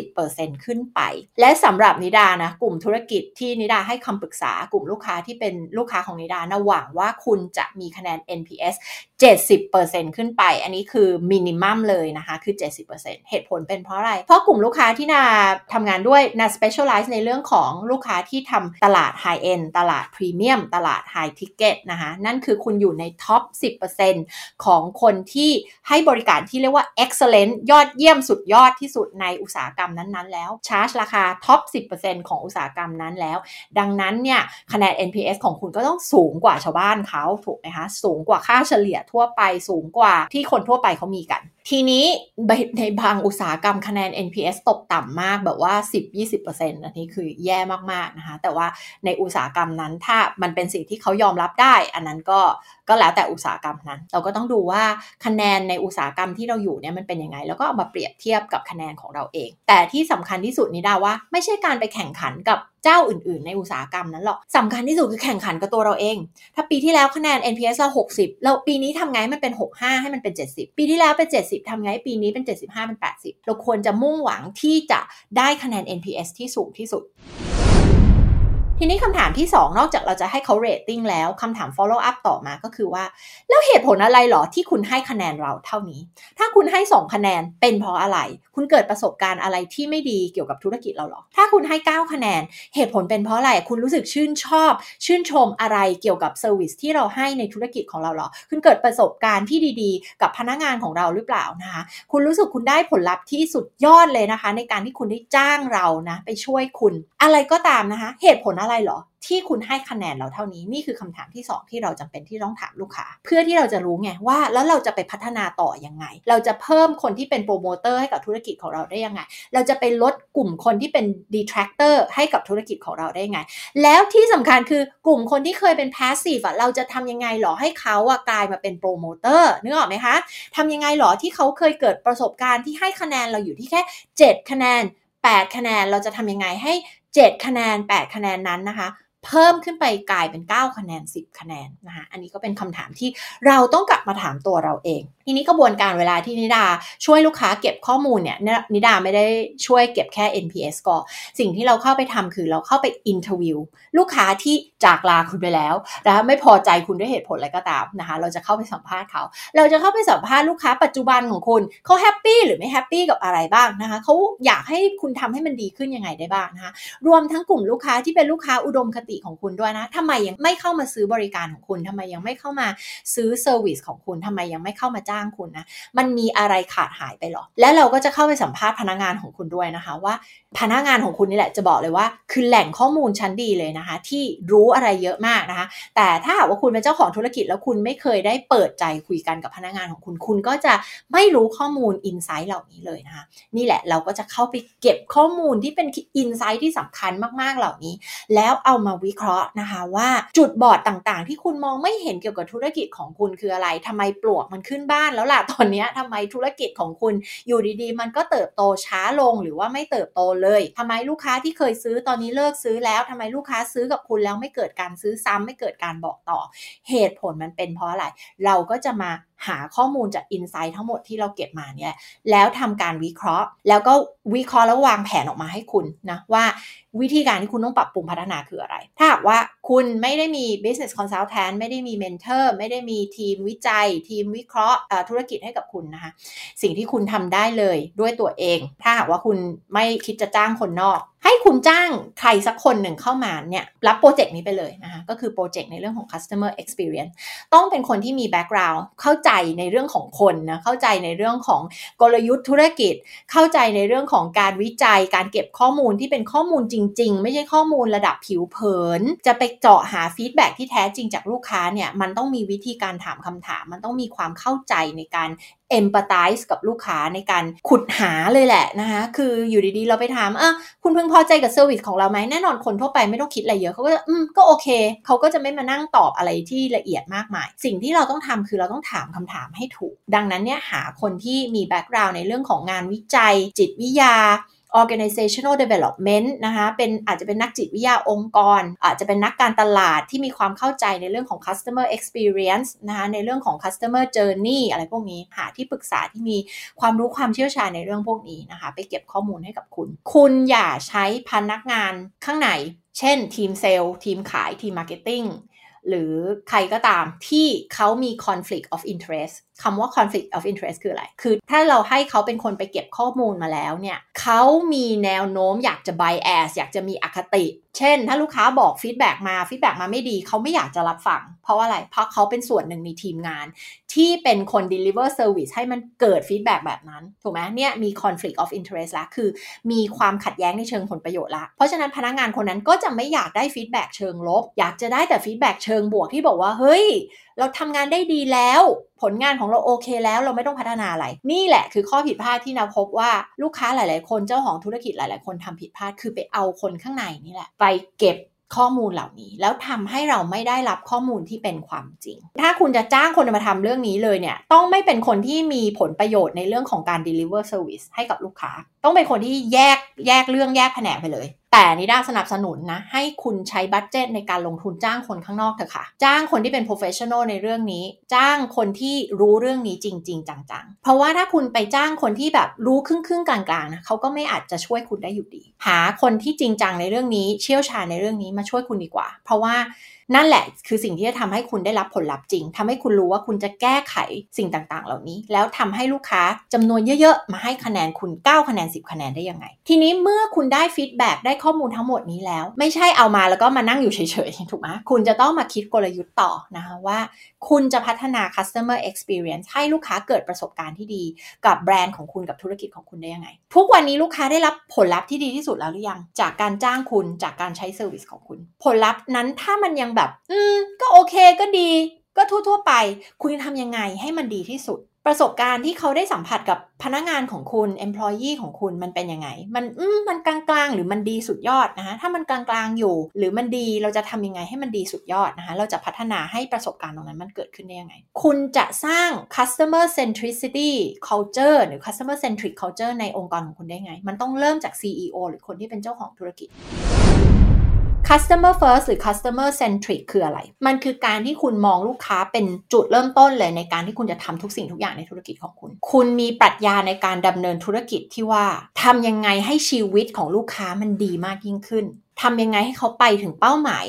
50%ขึ้นไป และสำหรับนิดานะ กลุ่มธุรกิจที่นิดาให้คำปรึกษากลุ่มลูกค้าที่เป็นลูกค้าของนิดานะหวังว่าคุณจะมีคะแนน NPS 70%ขึ้นไป อันนี้คือมินิมัมเลยนะคะ คือ 70%เหตุผลเป็นเพราะอะไร เพราะกลุ่มลูกค้าที่นาทำงานด้วยนา specialize ในเรื่องของลูกค้าที่ทำตลาด high end ตลาดพรีเมียมตลาด high ticket นะคะ นั่นคือคุณอยู่ในท็อป10%ของคนที่ให้บริการที่เรียกว่า excellent ยอดเยี่ยมสุดยอดที่สุดในอุตสาหกรรมนั้นๆ แล้ว ชาร์จราคาท็อป10%ของอุตสาหกรรมนั้นแล้ว ดังนั้นเนี่ยคะแนน NPS ของคุณก็ต้องสูงกว่าชาวบ้านเขาถูกไหมคะ สูงกว่าค่าเฉลี่ยทั่วไปสูงกว่าที่คนทั่วไปเขามีกัน ทีนี้ในบางอุตสาหกรรมคะแนน NPS ตกต่ำมากแบบว่า 10-20%อันนี้คือแย่มากๆนะคะ แต่ว่าในอุตสาหกรรมนั้นถ้ามันเป็นสิ่งที่เขายอมรับได้ อันนั้นก็ก็แล้วแต่อุตสาหกรรมนั้น เราก็ต้องดูว่าคะแนนในอุตสาหกรรมที่เราอยู่เนี่ยมันเป็นยังไง แล้วก็เอามาเปรียบเทียบกับคะแนนของเราเอง แต่ที่สำคัญที่สุดนี่ดาว่าไม่ใช่การไปแข่งขันกับ จ้าอื่น ๆ ในอุตสาหกรรมนั้นหรอกสำคัญที่สุดคือแข่งขันกับตัวเราเอง ถ้าปีที่แล้วคะแนน NPS เรา 60 เราปีนี้ทำไงมันเป็น 65 ให้มันเป็น 70 ปีที่แล้วเป็น 70ทำไงปีนี้เป็น 75เป็น80 เราควรจะมุ่งหวังที่จะได้คะแนน NPS ที่สูงที่สุด ทีนี้คำถามที่ 2 นอกจากเราจะให้เขาเรตติ้งแล้วคำถาม follow up ต่อมาก็คือว่า แล้วเหตุผลอะไรหรอที่คุณให้คะแนนเราเท่านี้ ถ้าคุณให้ 2 คะแนนเป็นเพราะอะไร คุณเกิดประสบการณ์อะไรที่ไม่ดีเกี่ยวกับธุรกิจเราหรอ ถ้าคุณให้ 9 คะแนน เหตุผลเป็นเพราะอะไร คุณรู้สึกชื่นชอบ ชื่นชมอะไรเกี่ยวกับ service ที่เราให้ในธุรกิจของเราหรอ คุณเกิดประสบการณ์ที่ดีๆ กับพนักงานของเราหรือเปล่านะคะ คุณรู้สึกคุณได้ผลลัพธ์ที่สุดยอดเลยนะคะ ในการที่คุณได้จ้างเรานะไปช่วยคุณ อะไรก็ตามนะคะ เหตุผลอะไรหรอ ที่คุณให้คะแนนเราเท่านี้นี่คือคำถามที่ 2 ที่เราจำเป็นที่ต้องถามลูกค้า เพื่อที่เราจะรู้ไงว่าแล้วเราจะไปพัฒนาต่อยังไง เราจะเพิ่มคนที่เป็นโปรโมเตอร์ให้กับธุรกิจของเราได้ยังไง เราจะไปลดกลุ่มคนที่เป็น detractor ให้กับธุรกิจของเราได้ยังไง แล้วที่สำคัญคือกลุ่มคนที่เคยเป็น passive อะเราจะทำยังไงหรอให้เขาอะกลายมาเป็นโปรโมเตอร์นึกออกไหมคะทำยังไงหรอที่เขาเคยเกิดประสบการณ์ที่ให้คะแนนเราอยู่ที่แค่ 7 คะแนน8คะแนนเราจะทำยังไงให้ 7 คะแนน 8 คะแนนนั้นนะคะ เพิ่มขึ้นไปกลายเป็น 9 คะแนน 10 คะแนนนะคะ อันนี้ก็เป็นคำถามที่เราต้องกลับมาถามตัวเราเอง ทีนี้กระบวนการเวลาที่นิดาช่วยลูกค้าเก็บข้อมูลเนี่ยนิดาไม่ได้ช่วยเก็บแค่ NPS ก็สิ่งที่เราเข้าไปทำคือเราเข้าไป interview ลูกค้าที่จากลาคุณไปแล้วนะคะไม่พอใจคุณด้วยเหตุผลอะไรก็ตามนะคะเราจะเข้าไปสัมภาษณ์เขา เราจะเข้าไปสัมภาษณ์ลูกค้าปัจจุบันของคุณเขา happy หรือไม่ happy กับอะไรบ้างนะคะเขาอยากให้คุณทำให้มันดีขึ้นยังไงได้บ้างนะคะรวมทั้งกลุ่มลูกค้าที่เป็นลูกค้าอุดมคติของคุณด้วยนะทำไมยังไม่เข้ามาซื้อบริการของคุณทำไมยังไม่เข้ามาซื้อ service ของคุณทำไมยังไม่เข้ามาจ้างคุณนะ มันมีอะไรขาดหายไปหรอ แล้วเราก็จะเข้าไปสัมภาษณ์พนักงานของคุณด้วยนะคะ ว่าพนักงานของคุณนี่แหละจะบอกเลยว่า คือแหล่งข้อมูลชั้นดีเลยนะคะ ที่รู้อะไรเยอะมากนะคะ แต่ถ้าหากว่าคุณเป็นเจ้าของธุรกิจแล้วคุณไม่เคยได้เปิดใจคุยกันกับพนักงานของคุณ คุณก็จะไม่รู้ข้อมูลอินไซต์เหล่านี้เลยนะคะ นี่แหละเราก็จะเข้าไปเก็บข้อมูลที่เป็นอินไซต์ที่สำคัญมากๆเหล่านี้ แล้วเอามาวิเคราะห์นะคะว่าจุดบอดต่างๆ ที่คุณมองไม่เห็นเกี่ยวกับธุรกิจของคุณคืออะไรทำไมปลวกมันขึ้นบ้านแล้วล่ะตอนนี้ทำไมธุรกิจของคุณอยู่ดีๆ มันก็เติบโตช้าลงหรือว่าไม่เติบโตเลยทำไมลูกค้าที่เคยซื้อตอนนี้เลิกซื้อแล้วทำไมลูกค้าซื้อกับคุณแล้วไม่เกิดการซื้อซ้ำไม่เกิดการบอกต่อ เหตุผลมันเป็นเพราะอะไร เราก็จะมาหาข้อมูลจากอินไซต์ทั้งหมดที่เราเก็บมาเนี่ยแล้วทำการวิเคราะห์ แล้วก็วิเคราะห์แล้ววางแผนออกมาให้คุณนะว่าวิธีการที่คุณต้องปรับปรุงพัฒนาคืออะไร ถ้าหากว่าคุณไม่ได้มี business consultant ไม่ได้มี mentor ไม่ได้มีทีมวิจัย ทีมวิเคราะห์ธุรกิจให้กับคุณนะคะ สิ่งที่คุณทำได้เลยด้วยตัวเอง ถ้าหากว่าคุณไม่คิดจะจ้างคนนอกให้คุณจ้างใครสักคนหนึ่งเข้ามาเนี่ยรับโปรเจกต์นี้ไปเลยนะคะก็คือโปรเจกต์ในเรื่องของ customer experience ต้องเป็นคนที่มี background เข้าใจในเรื่องของคนนะเข้าใจในเรื่องของกลยุทธ์ธุรกิจ เข้าใจในเรื่องของการวิจัย การเก็บข้อมูลที่เป็นข้อมูลจริง ๆ ไม่ใช่ข้อมูลระดับผิวเผิน จะไปเจาะหาฟีดแบ็ที่แท้จริงจากลูกค้าเนี่ยมันต้องมีวิธีการถามคำถาม มันต้องมีความเข้าใจในการเอมพัตไส์กับลูกค้าในการขุดหาเลยแหละนะคะคืออยู่ดีๆ เราไปถามอะคุณเพิ่งพอใจกับ service ของเราไหมแน่นอนคนทั่วไปไม่ต้องคิดอะไรเยอะเขาก็อืมก็โอเค เขาก็จะไม่มานั่งตอบอะไรที่ละเอียดมากมาย สิ่งที่เราต้องทำคือเราต้องถามคำถามให้ถูก ดังนั้นเนี่ยหาคนที่มี background ในเรื่องของงานวิจัย จิตวิทยา organizational development นะคะเป็นอาจจะเป็นนักจิตวิทยาองค์กร อาจจะเป็นนักการตลาดที่มีความเข้าใจในเรื่องของ customer experience นะคะในเรื่องของ customer journey อะไรพวกนี้หาที่ปรึกษาที่มีความรู้ความเชี่ยวชาญในเรื่องพวกนี้นะคะ ไปเก็บข้อมูลให้กับคุณ คุณอย่าใช้พนักงานข้างใน เช่นทีมเซลล์ทีมขายทีม marketing หรือใครก็ตามที่เขามี conflict of interest คำว่า conflict of interest คืออะไร คือถ้าเราให้เขาเป็นคนไปเก็บข้อมูลมาแล้วเนี่ย เขามีแนวโน้มอยากจะ bias อยากจะมีอคติ เช่น ถ้าลูกค้าบอก feedback มา feedback มาไม่ดี เขาไม่อยากจะรับฟัง เพราะว่าอะไร เพราะเขาเป็นส่วนหนึ่งในทีมงาน ที่เป็นคน deliver service ให้มันเกิด feedback แบบนั้น ถูกไหมเนี่ยมี conflict of interest ละคือ มีความขัดแย้งในเชิงผลประโยชน์ละ เพราะฉะนั้นพนักงานคนนั้นก็จะไม่อยากได้ feedback เชิงลบ อยากจะได้แต่ feedback เชิงบวกที่บอกว่าเฮ้ย เราทำงานได้ดีแล้ว ผลงานของเราโอเคแล้วเราไม่ต้องพัฒนาอะไร นี่แหละคือข้อผิดพลาดที่นิดาพบว่าลูกค้าหลาย ๆ คนเจ้าของธุรกิจหลาย ๆ คนทำผิดพลาดคือไปเอาคนข้างในนี่แหละ ไปเก็บข้อมูลเหล่านี้ แล้วทำให้เราไม่ได้รับข้อมูลที่เป็นความจริง ถ้าคุณจะจ้างคนมาทำเรื่องนี้เลยเนี่ย ต้องไม่เป็นคนที่มีผลประโยชน์ในเรื่องของการ deliver service ให้กับลูกค้า ต้องเป็นคนที่แยกแยกเรื่องแยกแผนกไปเลย แต่นิด้าสนับสนุนนะ ให้คุณใช้บัตเจตในการลงทุนจ้างคนข้างนอกเถอะค่ะ จ้างคนที่เป็น professional ในเรื่องนี้ จ้างคนที่รู้เรื่องนี้จริง ๆ จังๆ เพราะว่าถ้าคุณไปจ้างคนที่แบบรู้ครึ่งๆกลางๆนะเขาก็ไม่อาจจะช่วยคุณได้อยู่ดี หาคนที่จริงจังในเรื่องนี้ เชี่ยวชาญในเรื่องนี้มาช่วยคุณดีกว่า เพราะว่า นั่นแหละคือสิ่งที่จะทำให้คุณได้รับผลลัพธ์จริงทำให้คุณรู้ว่าคุณจะแก้ไขสิ่งต่างๆ เหล่านี้ แล้วทำให้ลูกค้าจำนวนเยอะๆ มาให้คะแนนคุณ 9 คะแนน 10 คะแนนได้ยังไง ทีนี้เมื่อคุณได้ feedback ได้ข้อมูลทั้งหมดนี้แล้ว ไม่ใช่เอามาแล้วก็มานั่งอยู่เฉยๆ ถูกไหมคุณจะต้องมาคิดกลยุทธ์ต่อนะคะว่า คุณจะพัฒนา customer experience ให้ลูกค้าเกิดประสบการณ์ที่ดี กับแบรนด์ของคุณกับธุรกิจของคุณได้ยังไง ทุกวันนี้ลูกค้าได้รับผลลัพธ์ที่ดีที่สุดแล้วหรือยัง จากการจ้างคุณจากการใช้ service ของคุณ ผลลัพธ์นั้นถ้ามันยังแบบ อืม ก็โอเคก็ดี ก็ทั่วๆไป คุณจะทำยังไงให้มันดีที่สุด ประสบการณ์ที่เขาได้สัมผัสกับพนักงานของคุณ employee ของคุณมันเป็นยังไง มันอืมมันกลางๆ หรือมันดีสุดยอดนะคะถ้ามันกลางๆอยู่ หรือมันดีเราจะทำยังไงให้มันดีสุดยอดนะคะเราจะพัฒนาให้ประสบการณ์ตรงนั้นมันเกิดขึ้นได้ยังไง คุณจะสร้าง customer centricity culture หรือ customer centric culture ในองค์กรของคุณได้ไง มันต้องเริ่มจาก CEO หรือคนที่เป็นเจ้าของธุรกิจ customer first หรือ customer centric คืออะไร มันคือการที่คุณมองลูกค้าเป็นจุดเริ่มต้นเลยในการที่คุณจะทำทุกสิ่งทุกอย่างในธุรกิจของคุณ คุณมีปรัชญาในการดำเนินธุรกิจที่ว่าทำยังไงให้ชีวิตของลูกค้ามันดีมากยิ่งขึ้นทำยังไงให้เขาไปถึงเป้าหมาย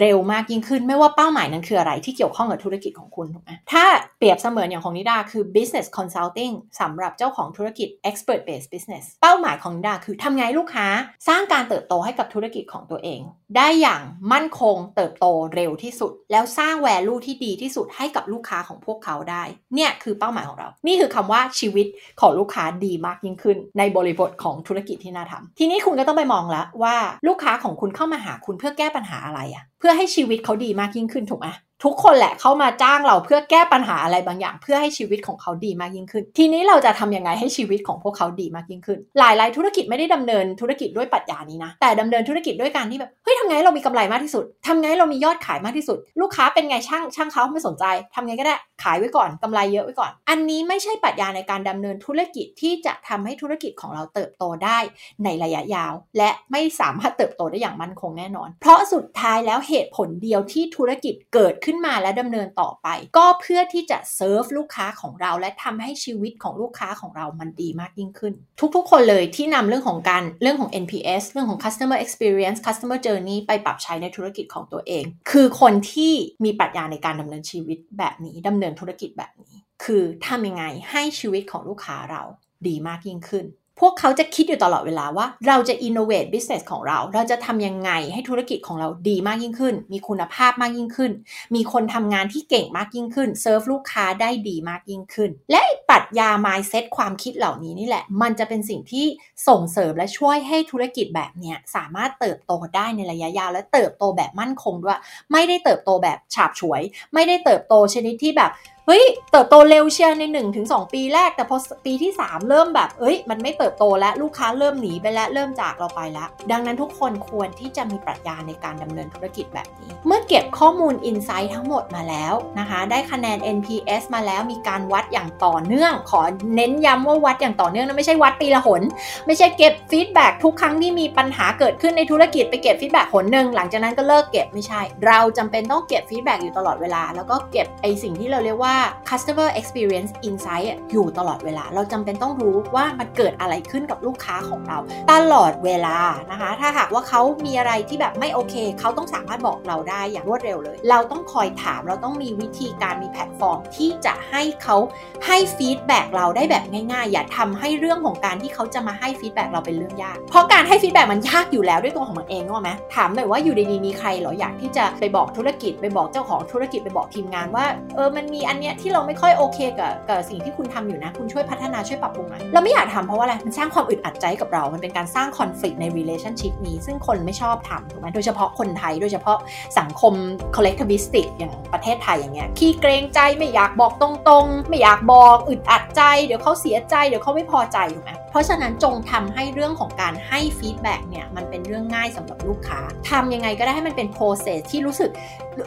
เร็วมากยิ่งขึ้น ไม่ว่าเป้าหมายนั้นคืออะไรที่เกี่ยวข้องกับธุรกิจของคุณถูกไหมถ้าเปรียบเสมือนอย่างของนิดาคือ business consulting สำหรับเจ้าของธุรกิจ expert based business เป้าหมายของนิดาคือทำไงลูกค้า สร้างการเติบโตให้กับธุรกิจของตัวเอง ได้อย่างมั่นคงเติบโตเร็วที่สุด แล้วสร้างแวลูที่ดีที่สุดให้กับลูกค้าของพวกเขาได้ เนี่ยคือเป้าหมายของเรา นี่คือคำว่าชีวิตของลูกค้าดีมากยิ่งขึ้น ในบริบทของธุรกิจที่น่าทำทีนี้คุณก็ต้องไปมองแล้วว่าลูกค้าของคุณเข้ามาหาคุณเพื่อแก้ปัญหาอะไรอะเพื่อให้ชีวิตเขาดีมากยิ่งขึ้นถูกไหม ทุกคนแหละเข้ามาจ้างเราเพื่อแก้ปัญหาอะไรบางอย่าง เพื่อให้ชีวิตของเขาดีมากยิ่งขึ้น ทีนี้เราจะทำยังไงให้ชีวิตของพวกเขาดีมากยิ่งขึ้น หลายๆ ธุรกิจไม่ได้ดำเนินธุรกิจด้วยปรัชญานี้นะ แต่ดำเนินธุรกิจด้วยการที่แบบเฮ้ยทำไงเรามีกำไรมากที่สุดทำไงเรามียอดขายมากที่สุด ลูกค้าเป็นไงช่างช่างเขาไม่สนใจทำไงก็ได้ขายไว้ก่อนกำไรเยอะไว้ก่อน อันนี้ไม่ใช่ปรัชญาในการดำเนินธุรกิจที่จะทำให้ธุรกิจของเราเติบโตได้ในระยะยาว และไม่สามารถเติบโตได้อย่างมั่นคงแน่นอน เพราะสุดท้ายแล้วเหตุผลเดียวที่ธุรกิจเกิดขึ้นึ้นมาและดำเนินต่อไป ก็เพื่อที่จะเซิร์ฟลูกค้าของเรา และทำให้ชีวิตของลูกค้าของเรามันดีมากยิ่งขึ้น ทุกๆ คนเลยที่นำเรื่องของการเรื่องของ NPS เรื่องของ customer experience customer journey ไปปรับใช้ในธุรกิจของตัวเอง คือคนที่มีปรัชญาในการดำเนินชีวิตแบบนี้ดำเนินธุรกิจแบบนี้ คือทำยังไงให้ชีวิตของลูกค้าเราดีมากยิ่งขึ้น พวกเขาจะคิดอยู่ตลอดเวลาว่าเราจะ innovate business ของเรา เราจะทำยังไงให้ธุรกิจของเราดีมากยิ่งขึ้น มีคุณภาพมากยิ่งขึ้น มีคนทำงานที่เก่งมากยิ่งขึ้น เซิร์ฟลูกค้าได้ดีมากยิ่งขึ้น และปรัชญา mindset ความคิดเหล่านี้นี่แหละ มันจะเป็นสิ่งที่ส่งเสริมและช่วยให้ธุรกิจแบบนี้สามารถเติบโตได้ในระยะยาว และเติบโตแบบมั่นคงด้วย ไม่ได้เติบโตแบบฉาบฉวย ไม่ได้เติบโตชนิดที่แบบเฮ้ยเติบโตเร็วเชียร์ใน1นถึงสปีแรก แต่พอปีที่ 3 เริ่มแบบเอ้ย มันไม่เติบโตแล้วลูกค้าเริ่มหนีไปแล้วเริ่มจากเราไปแล้ว ดังนั้นทุกคนควรที่จะมีปรัชญาในการดำเนินธุรกิจแบบนี้ เมื่อเก็บข้อมูล i n s i ซต์ทั้งหมดมาแล้วนะคะ ได้คะแนน NPS มาแล้วมีการวัดอย่างต่อเนื่อง ขอเน้นย้ำว่าวัดอย่างต่อเนื่องนะไม่ใช่วัดปีละหน ไม่ใช่เก็บ feedback ทุกครั้งที่มีปัญหาเกิดขึ้นในธุรกิจไปเก็บ feedback หนหนึ่งหลังจากนั้นก็เลิกเก็บไม่ใช่ เราจำเป็นต้องเก็บ feedback อยู่ตลอดเวลา แล้วก็เก็บไอ้สิ่งที่เราเรียกว่า customer experience insight อยู่ตลอดเวลา เราจำเป็นต้องรู้ว่ามันเกิดอะไรขึ้นกับลูกค้าของเรา ตลอดเวลานะคะ ถ้าหากว่าเขามีอะไรที่แบบไม่โอเค เขาต้องสามารถบอกเราได้อย่างรวดเร็วเลย เราต้องคอยถามเราต้องมีวิธีการมีแพลตฟอร์ม ที่จะให้เขาให้ feedback เราได้แบบง่ายๆ อย่าทำให้เรื่องของการที่เขาจะมาให้ feedback เราเป็นเรื่องยาก เพราะการให้ feedback มันยากอยู่แล้วด้วยตัวของมันเองรู้ไหมถามหน่อยว่าอยู่ดีๆมีใครหรออยากที่จะไปบอกธุรกิจไปบอกเจ้าของธุรกิจไปบอกทีมงานว่าเออมันมีอันเนี้ยที่เราไม่ค่อยโอเคกับกับสิ่งที่คุณทำอยู่นะ คุณช่วยพัฒนาช่วยปรับปรุงหน่อยเราไม่อยากทำเพราะว่าอะไรมันสร้างความอึดอัดใจกับเรา มันเป็นการสร้างคอน FLICT ใน relationship นี้ ซึ่งคนไม่ชอบทำถูกไหมโดยเฉพาะคนไทยโดยเฉพาะสังคม collectivistic อย่างประเทศไทยอย่างเงี้ยขี้เกรงใจไม่อยากบอกตรงๆ ไม่อยากบอกอึดอัดใจเดี๋ยวเขาเสียใจเดี๋ยวเขาไม่พอใจถูกไหมเพราะฉะนั้นจงทำให้เรื่องของการให้ feedback เนี่ยมันเป็นเรื่องง่ายสำหรับลูกค้าทำยังไงก็ได้ให้มันเป็น process ที่รู้สึก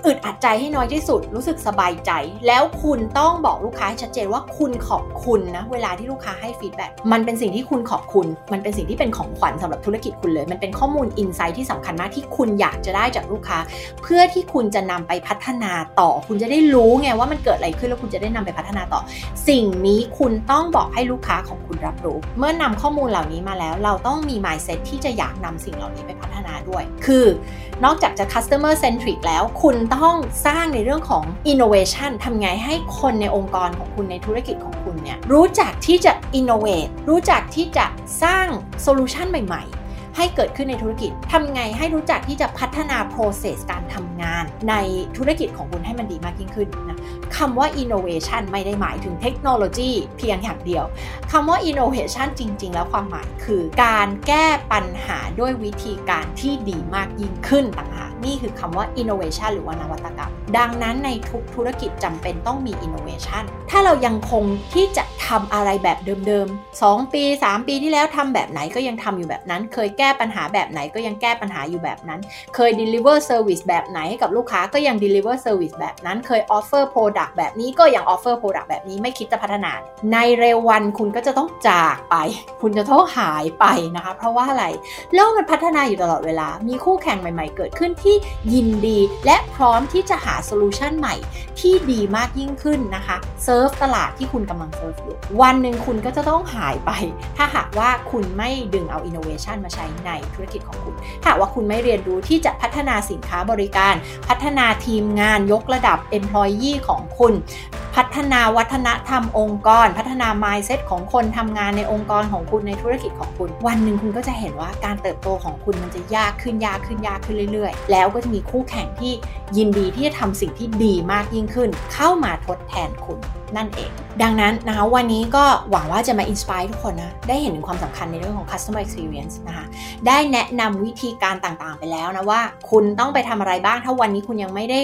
อึดอัดใจให้น้อยที่สุด รู้สึกสบายใจ แล้วคุณต้องบอกลูกค้าให้ชัดเจนว่าคุณขอบคุณนะ เวลาที่ลูกค้าให้ feedback มันเป็นสิ่งที่คุณขอบคุณ มันเป็นสิ่งที่เป็นของขวัญสำหรับธุรกิจคุณเลย มันเป็นข้อมูล insight ที่สำคัญมากที่คุณอยากจะได้จากลูกค้า เพื่อที่คุณจะนำไปพัฒนาต่อ คุณจะได้รู้ไงว่ามันเกิดอะไรขึ้นแล้วคุณจะได้นำไปพัฒนาต่อ สิ่งนี้คุณต้องบอกให้ลูกค้าของคุณรับรู้ เมื่อนำข้อมูลเหล่านี้มาแล้ว เราต้องมี mindset ที่จะอยากนำสิ่งเหล่านี้ไปพัฒนาด้วย คือนอกจากจะ customer centric แล้ว คุณต้องสร้างในเรื่องของ innovation ทำไงให้ให้คนในองค์กรของคุณในธุรกิจของคุณเนี่ยรู้จักที่จะ innovate รู้จักที่จะสร้างโซลูชันใหม่ ๆให้เกิดขึ้นในธุรกิจทำไงให้รู้จักที่จะพัฒนา process การทำงาน ในธุรกิจของคุณให้มันดีมากยิ่งขึ้นนะคำว่า innovation ไม่ได้หมายถึงเทคโนโลยีเพียงอย่างเดียวคำว่า innovation จริง ๆ แล้วความหมายคือการแก้ปัญหาด้วยวิธีการที่ดีมากยิ่งขึ้นต่างหาก นี่คือคำว่า innovation หรือว่านวัตกรรม ดังนั้นในทุกธุรกิจจำเป็นต้องมี innovation ถ้าเรายังคงที่จะทำอะไรแบบเดิมๆ 2 ปี 3 ปีที่แล้วทำแบบไหนก็ยังทำอยู่แบบนั้น เคยแก้ปัญหาแบบไหนก็ยังแก้ปัญหาอยู่แบบนั้น เคย deliver service แบบไหนกับลูกค้าก็ยัง deliver service แบบนั้น เคย offer product แบบนี้ก็ยัง offer product แบบนี้ไม่คิดจะพัฒนา ในเร็ววันคุณก็จะต้องจากไป คุณจะต้องหายไปนะคะ เพราะว่าอะไรโลกมันพัฒนาอยู่ตลอดเวลา มีคู่แข่งใหม่ ๆ เกิดขึ้นที่ยินดีและพร้อมที่จะหา solution ใหม่ที่ดีมากยิ่งขึ้นนะคะเซิร์ฟตลาดที่คุณกำลังเซิร์ฟอยู่วันหนึ่งคุณก็จะต้องหายไป ถ้าหากว่าคุณไม่ดึงเอาอินโนเวชันมาใช้ในธุรกิจของคุณถ้าหากว่าคุณไม่เรียนรู้ที่จะพัฒนาสินค้าบริการ พัฒนาทีมงานยกระดับ Employee ของคุณ พัฒนาวัฒนธรรมองค์กร พัฒนา mindset ของคนทำงานในองค์กรของคุณในธุรกิจของคุณ วันหนึ่งคุณก็จะเห็นว่าการเติบโตของคุณมันจะยากขึ้นยากขึ้นยากขึ้นเรื่อยๆแล้วก็จะมีคู่แข่งที่ยินดีที่จะทำสิ่งที่ดีมากยิ่งขึ้น เข้ามาทดแทนคุณนั่นเอง ดังนั้นนะคะวันนี้ก็หวังว่าจะมาอินสปายทุกคนนะ ได้เห็นถึงความสำคัญในเรื่องของ customer experience นะคะ ได้แนะนำวิธีการต่างๆไปแล้วนะว่า คุณต้องไปทำอะไรบ้างถ้าวันนี้คุณยังไม่ได้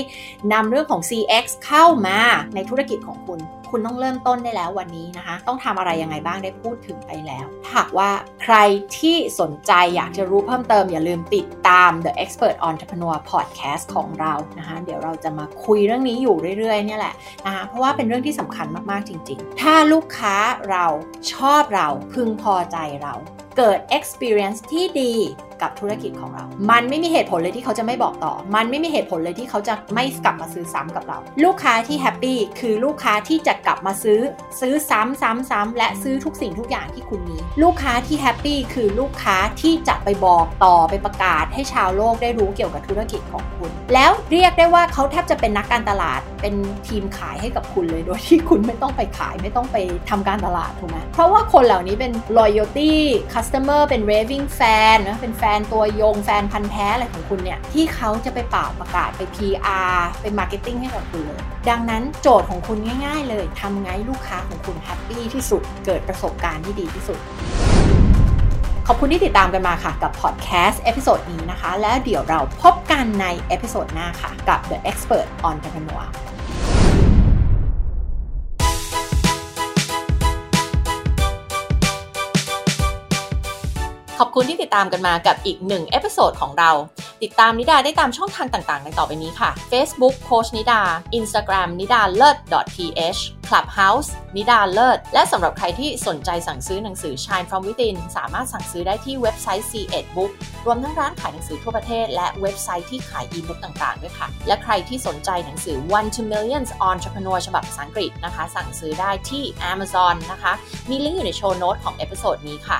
นำเรื่องของ CX เข้ามาในธุรกิจของคุณ คุณต้องเริ่มต้นได้แล้ววันนี้นะคะ ต้องทำอะไรยังไงบ้างได้พูดถึงไปแล้วถ้าหากว่าใครที่สนใจอยากจะรู้เพิ่มเติมอย่าลืมติดตาม The Expert Entrepreneur Podcast ของเรานะคะเดี๋ยวเราจะมาคุยเรื่องนี้อยู่เรื่อยๆเนี่ยแหละนะคะเพราะว่าเป็นเรื่องที่สำคัญมากๆจริง ๆ ถ้าลูกค้าเราชอบเราพึงพอใจเรา เกิด experience ที่ดี กับธุรกิจของเรา มันไม่มีเหตุผลเลยที่เขาจะไม่บอกต่อ มันไม่มีเหตุผลเลยที่เขาจะไม่กลับมาซื้อซ้ำกับเรา ลูกค้าที่ happy คือลูกค้าที่จะกลับมาซื้อซื้อซ้ำซ้ำซ้ำและซื้อทุกสิ่งทุกอย่างที่คุณมี ลูกค้าที่ happy คือลูกค้าที่จะไปบอกต่อไปประกาศ ให้ชาวโลกได้รู้เกี่ยวกับธุรกิจของคุณ แล้วเรียกได้ว่าเขาแทบจะเป็นนักการตลาด เป็นทีมขายให้กับคุณเลยโดยที่คุณไม่ต้องไปขายไม่ต้องไปทำการตลาดถูกไหมเพราะว่าคนเหล่านี้เป็น loyalty customer เป็น raving fan นะเป็นแฟนตัวยงแฟนพันธุ์แท้อะไรของคุณเนี่ย ที่เขาจะไปป่าวประกาศไป PR ไป marketing ให้กับคุณเลย ดังนั้นโจทย์ของคุณง่ายๆ เลยทำไงลูกค้าของคุณ happy ที่สุด เกิดประสบการณ์ที่ดีที่สุดขอบคุณที่ติดตามกันมาค่ะกับพอดแคสต์ episode นี้นะคะ และเดี๋ยวเราพบกันใน episode หน้าค่ะ กับ The Expert Entrepreneur ขอบคุณที่ติดตามกันมากับอีกหนึ่ง episode ของเรา ติดตามนิดาได้ตามช่องทางต่างๆในต่อไปนี้ค่ะ Facebook โค้ชนิดา Instagram นิดาเลิศ .th Clubhouse นิดาเลิศ และสำหรับใครที่สนใจสั่งซื้อหนังสือ Shine from Within สามารถสั่งซื้อได้ที่เว็บไซต์ SE-ED Book รวมทั้งร้านขายหนังสือทั่วประเทศ และเว็บไซต์ที่ขายอีบุ๊กต่างๆด้วยค่ะ และใครที่สนใจหนังสือ One to Millions Entrepreneur ฉบับภาษาอังกฤษนะคะ สั่งซื้อได้ที่ Amazon นะคะ มีลิงก์อยู่ใน show note ของ episode นี้ค่ะ